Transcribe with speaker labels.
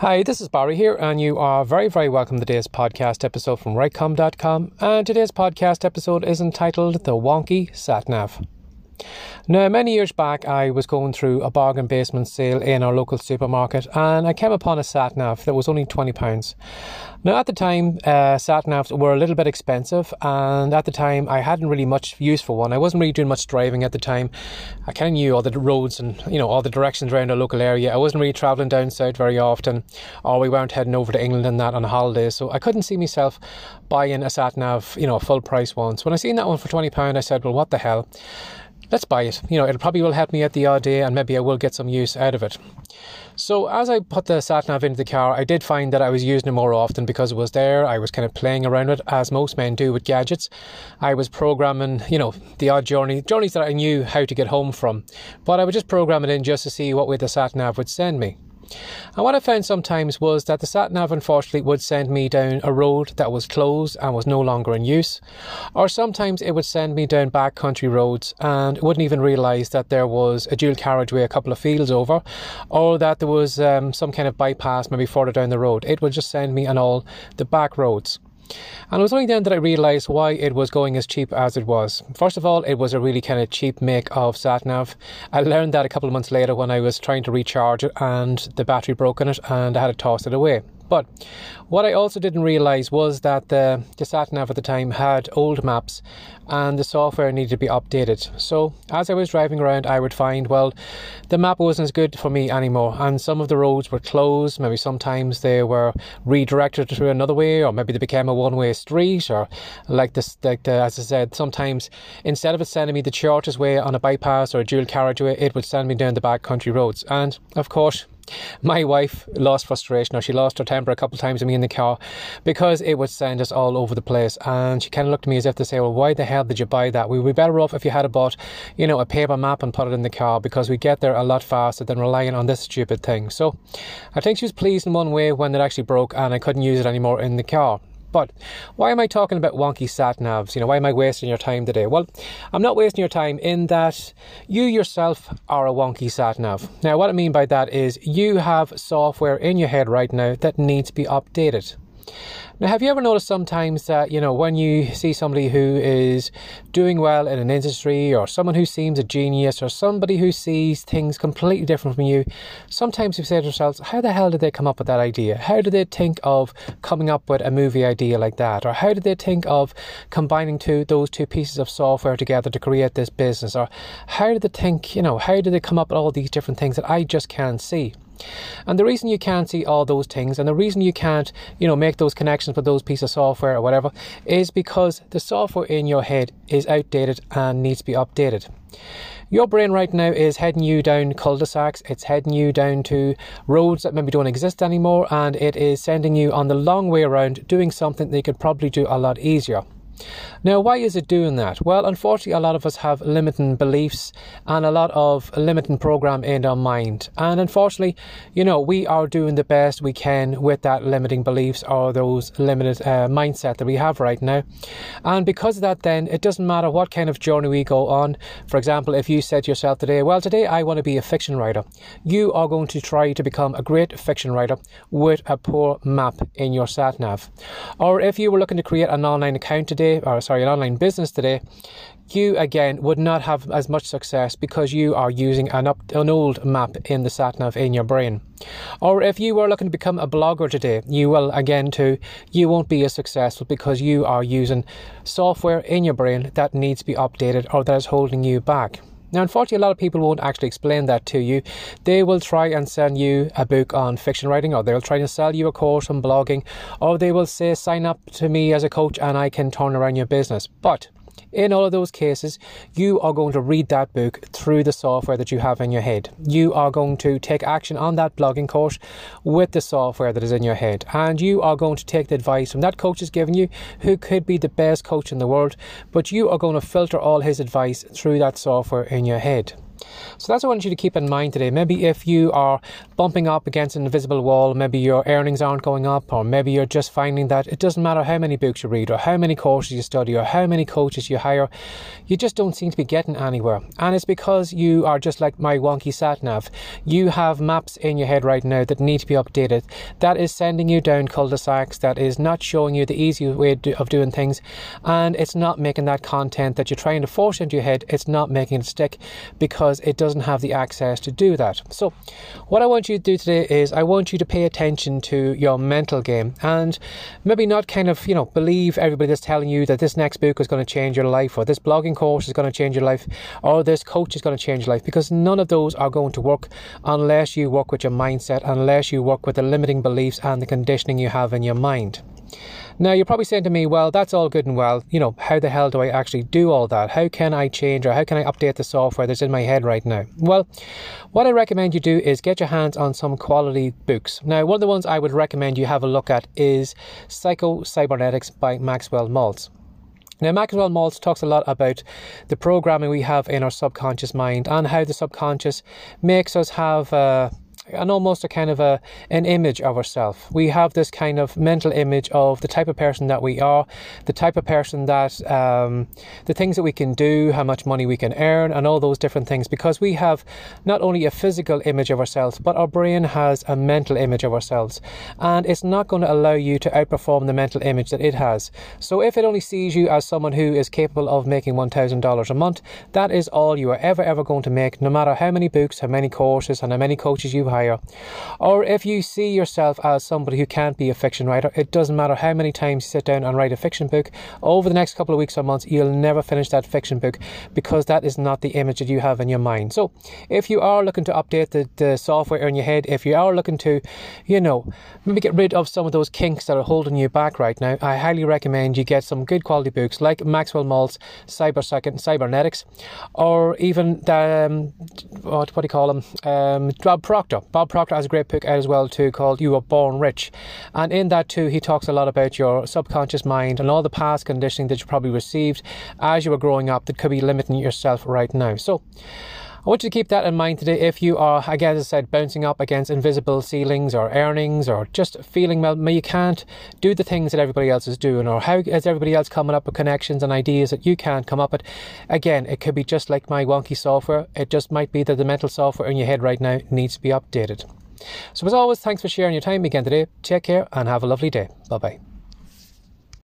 Speaker 1: Hi, this is Barry here, and you are very, very welcome to today's podcast episode from WriteCome.com. And today's podcast episode is entitled The Wonky Satnav. Now, many years back, I was going through a bargain basement sale in our local supermarket and I came upon a sat nav that was only £20. Now, at the time, uh, sat navs were a little bit expensive, and at the time, I hadn't really much use for one. I wasn't really doing much driving at the time. I kind of knew all the roads and you know all the directions around our local area. I wasn't really travelling down south very often, or we weren't heading over to England and that on a holiday, so I couldn't see myself buying a sat nav, you know, a full price one. So when I seen that one for £20, I said, well, what the hell? Let's buy it. You know, it probably will help me at the odd day and maybe I will get some use out of it. So as I put the sat nav into the car, I did find that I was using it more often because it was there. I was kind of playing around with it as most men do with gadgets. I was programming, you know, the odd journey, journeys that I knew how to get home from. But I would just program it in just to see what way the sat nav would send me. And what I found sometimes was that the sat nav unfortunately would send me down a road that was closed and was no longer in use, or sometimes it would send me down back country roads and wouldn't even realise that there was a dual carriageway a couple of fields over, or that there was um, some kind of bypass maybe further down the road. It would just send me on all the back roads. And it was only then that I realised why it was going as cheap as it was. First of all, it was a really kind of cheap make of SatNav. I learned that a couple of months later when I was trying to recharge it and the battery broke in it and I had to toss it away. But what I also didn't realize was that uh, the, the sat nav at the time had old maps and the software needed to be updated. So as I was driving around, I would find, well, the map wasn't as good for me anymore, and some of the roads were closed. Maybe sometimes they were redirected to another way, or maybe they became a one-way street, or like this, like the, as I said, sometimes instead of it sending me the shortest way on a bypass or a dual carriageway, it would send me down the back country roads. And of course, my wife lost frustration. Or she lost her temper a couple of times with me in the car because it would send us all over the place. And she kind of looked at me as if to say well why the hell did you buy that? We would be better off if you had bought you know a paper map and put it in the car because we get there a lot faster than relying on this stupid thing. So I think she was pleased in one way when it actually broke and I couldn't use it anymore in the car but why am I talking about wonky sat navs? You know, why am I wasting your time today? Well, I'm not wasting your time in that you yourself are a wonky sat nav. Now, what I mean by that is you have software in your head right now that needs to be updated. Now, have you ever noticed sometimes that, you know, when you see somebody who is doing well in an industry or someone who seems a genius or somebody who sees things completely different from you, sometimes you say to yourselves, how the hell did they come up with that idea? How did they think of coming up with a movie idea like that? Or how did they think of combining two, those two pieces of software together to create this business? Or how did they think, you know, how did they come up with all these different things that I just can't see? And the reason you can't see all those things and the reason you can't, you know, make those connections with those pieces of software or whatever is because the software in your head is outdated and needs to be updated. Your brain right now is heading you down cul-de-sacs, it's heading you down to roads that maybe don't exist anymore, and it is sending you on the long way around doing something that you could probably do a lot easier. Now, why is it doing that? Well, unfortunately, a lot of us have limiting beliefs and a lot of limiting program in our mind. And unfortunately, you know, we are doing the best we can with that limiting beliefs or those limited uh, mindset that we have right now. And because of that, then it doesn't matter what kind of journey we go on. For example, if you said to yourself today, well, today I want to be a fiction writer, you are going to try to become a great fiction writer with a poor map in your sat nav. Or if you were looking to create an online account today, today, or sorry, an online business today, you again would not have as much success because you are using an, up, an old map in the sat nav in your brain. Or if you were looking to become a blogger today, you will again too, you won't be as successful because you are using software in your brain that needs to be updated or that is holding you back. Now, unfortunately, a lot of people won't actually explain that to you. They will try and send you a book on fiction writing, or they'll try to sell you a course on blogging, or they will say, sign up to me as a coach and I can turn around your business. But In all of those cases, you are going to read that book through the software that you have in your head. You are going to take action on that blogging course with the software that is in your head. And you are going to take the advice from that coach is giving you, who could be the best coach in the world, but you are going to filter all his advice through that software in your head. So that's what I want you to keep in mind today. Maybe if you are bumping up against an invisible wall, maybe your earnings aren't going up, or maybe you're just finding that it doesn't matter how many books you read, or how many courses you study, or how many coaches you hire, you just don't seem to be getting anywhere. And it's because you are just like my wonky sat nav. You have maps in your head right now that need to be updated. That is sending you down cul-de-sacs, that is not showing you the easy way of doing things, and it's not making that content that you're trying to force into your head, it's not making it stick because it doesn't have the access to do that. So, what I want you to do today is I want you to pay attention to your mental game and maybe not kind of, you know, believe everybody that's telling you that this next book is going to change your life or this blogging course is going to change your life or this coach is going to change your life because none of those are going to work unless you work with your mindset, unless you work with the limiting beliefs and the conditioning you have in your mind. Now, you're probably saying to me, well, that's all good and well. You know, how the hell do I actually do all that? How can I change or how can I update the software that's in my head right now? Well, what I recommend you do is get your hands on some quality books. Now, one of the ones I would recommend you have a look at is Psycho Cybernetics by Maxwell Maltz. Now, Maxwell Maltz talks a lot about the programming we have in our subconscious mind and how the subconscious makes us have. Uh, and almost a kind of a an image of ourselves. We have this kind of mental image of the type of person that we are, the type of person that um, the things that we can do, how much money we can earn, and all those different things. Because we have not only a physical image of ourselves, but our brain has a mental image of ourselves, and it's not going to allow you to outperform the mental image that it has. So if it only sees you as someone who is capable of making one thousand dollars a month, that is all you are ever ever going to make, no matter how many books, how many courses, and how many coaches you have Or if you see yourself as somebody who can't be a fiction writer, it doesn't matter how many times you sit down and write a fiction book, over the next couple of weeks or months, you'll never finish that fiction book because that is not the image that you have in your mind. So if you are looking to update the, the software in your head, if you are looking to, you know, maybe get rid of some of those kinks that are holding you back right now, I highly recommend you get some good quality books like Maxwell Maltz Cyber Second Cybernetics, or even the, um, what, what do you call them? Um, Bob Proctor. Bob Proctor has a great book out as well too called You Were Born Rich. And in that too, he talks a lot about your subconscious mind and all the past conditioning that you probably received as you were growing up that could be limiting yourself right now. So, I want you to keep that in mind today if you are, again, as I said, bouncing up against invisible ceilings or earnings or just feeling well, you can't do the things that everybody else is doing or how is everybody else coming up with connections and ideas that you can't come up with. Again, it could be just like my wonky software. It just might be that the mental software in your head right now needs to be updated. So, as always, thanks for sharing your time again today. Take care and have a lovely day. Bye bye.